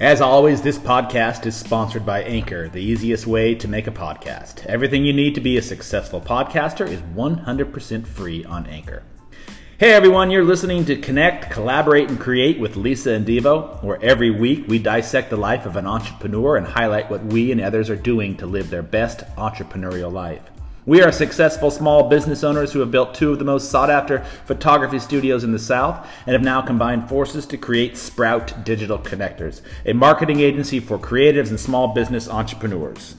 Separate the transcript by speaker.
Speaker 1: As always, this podcast is sponsored by Anchor, the easiest way to make a podcast. Everything you need to be a successful podcaster is 100% free on Anchor. Hey everyone, you're listening to Connect, Collaborate, and Create with Lisa and Devo, where every week we dissect the life of an entrepreneur and highlight what we and others are doing to live their best entrepreneurial life. We are successful small business owners who have built two of the most sought after photography studios in the South and have now combined forces to create Sprout Digital Connectors, a marketing agency for creatives and small business entrepreneurs.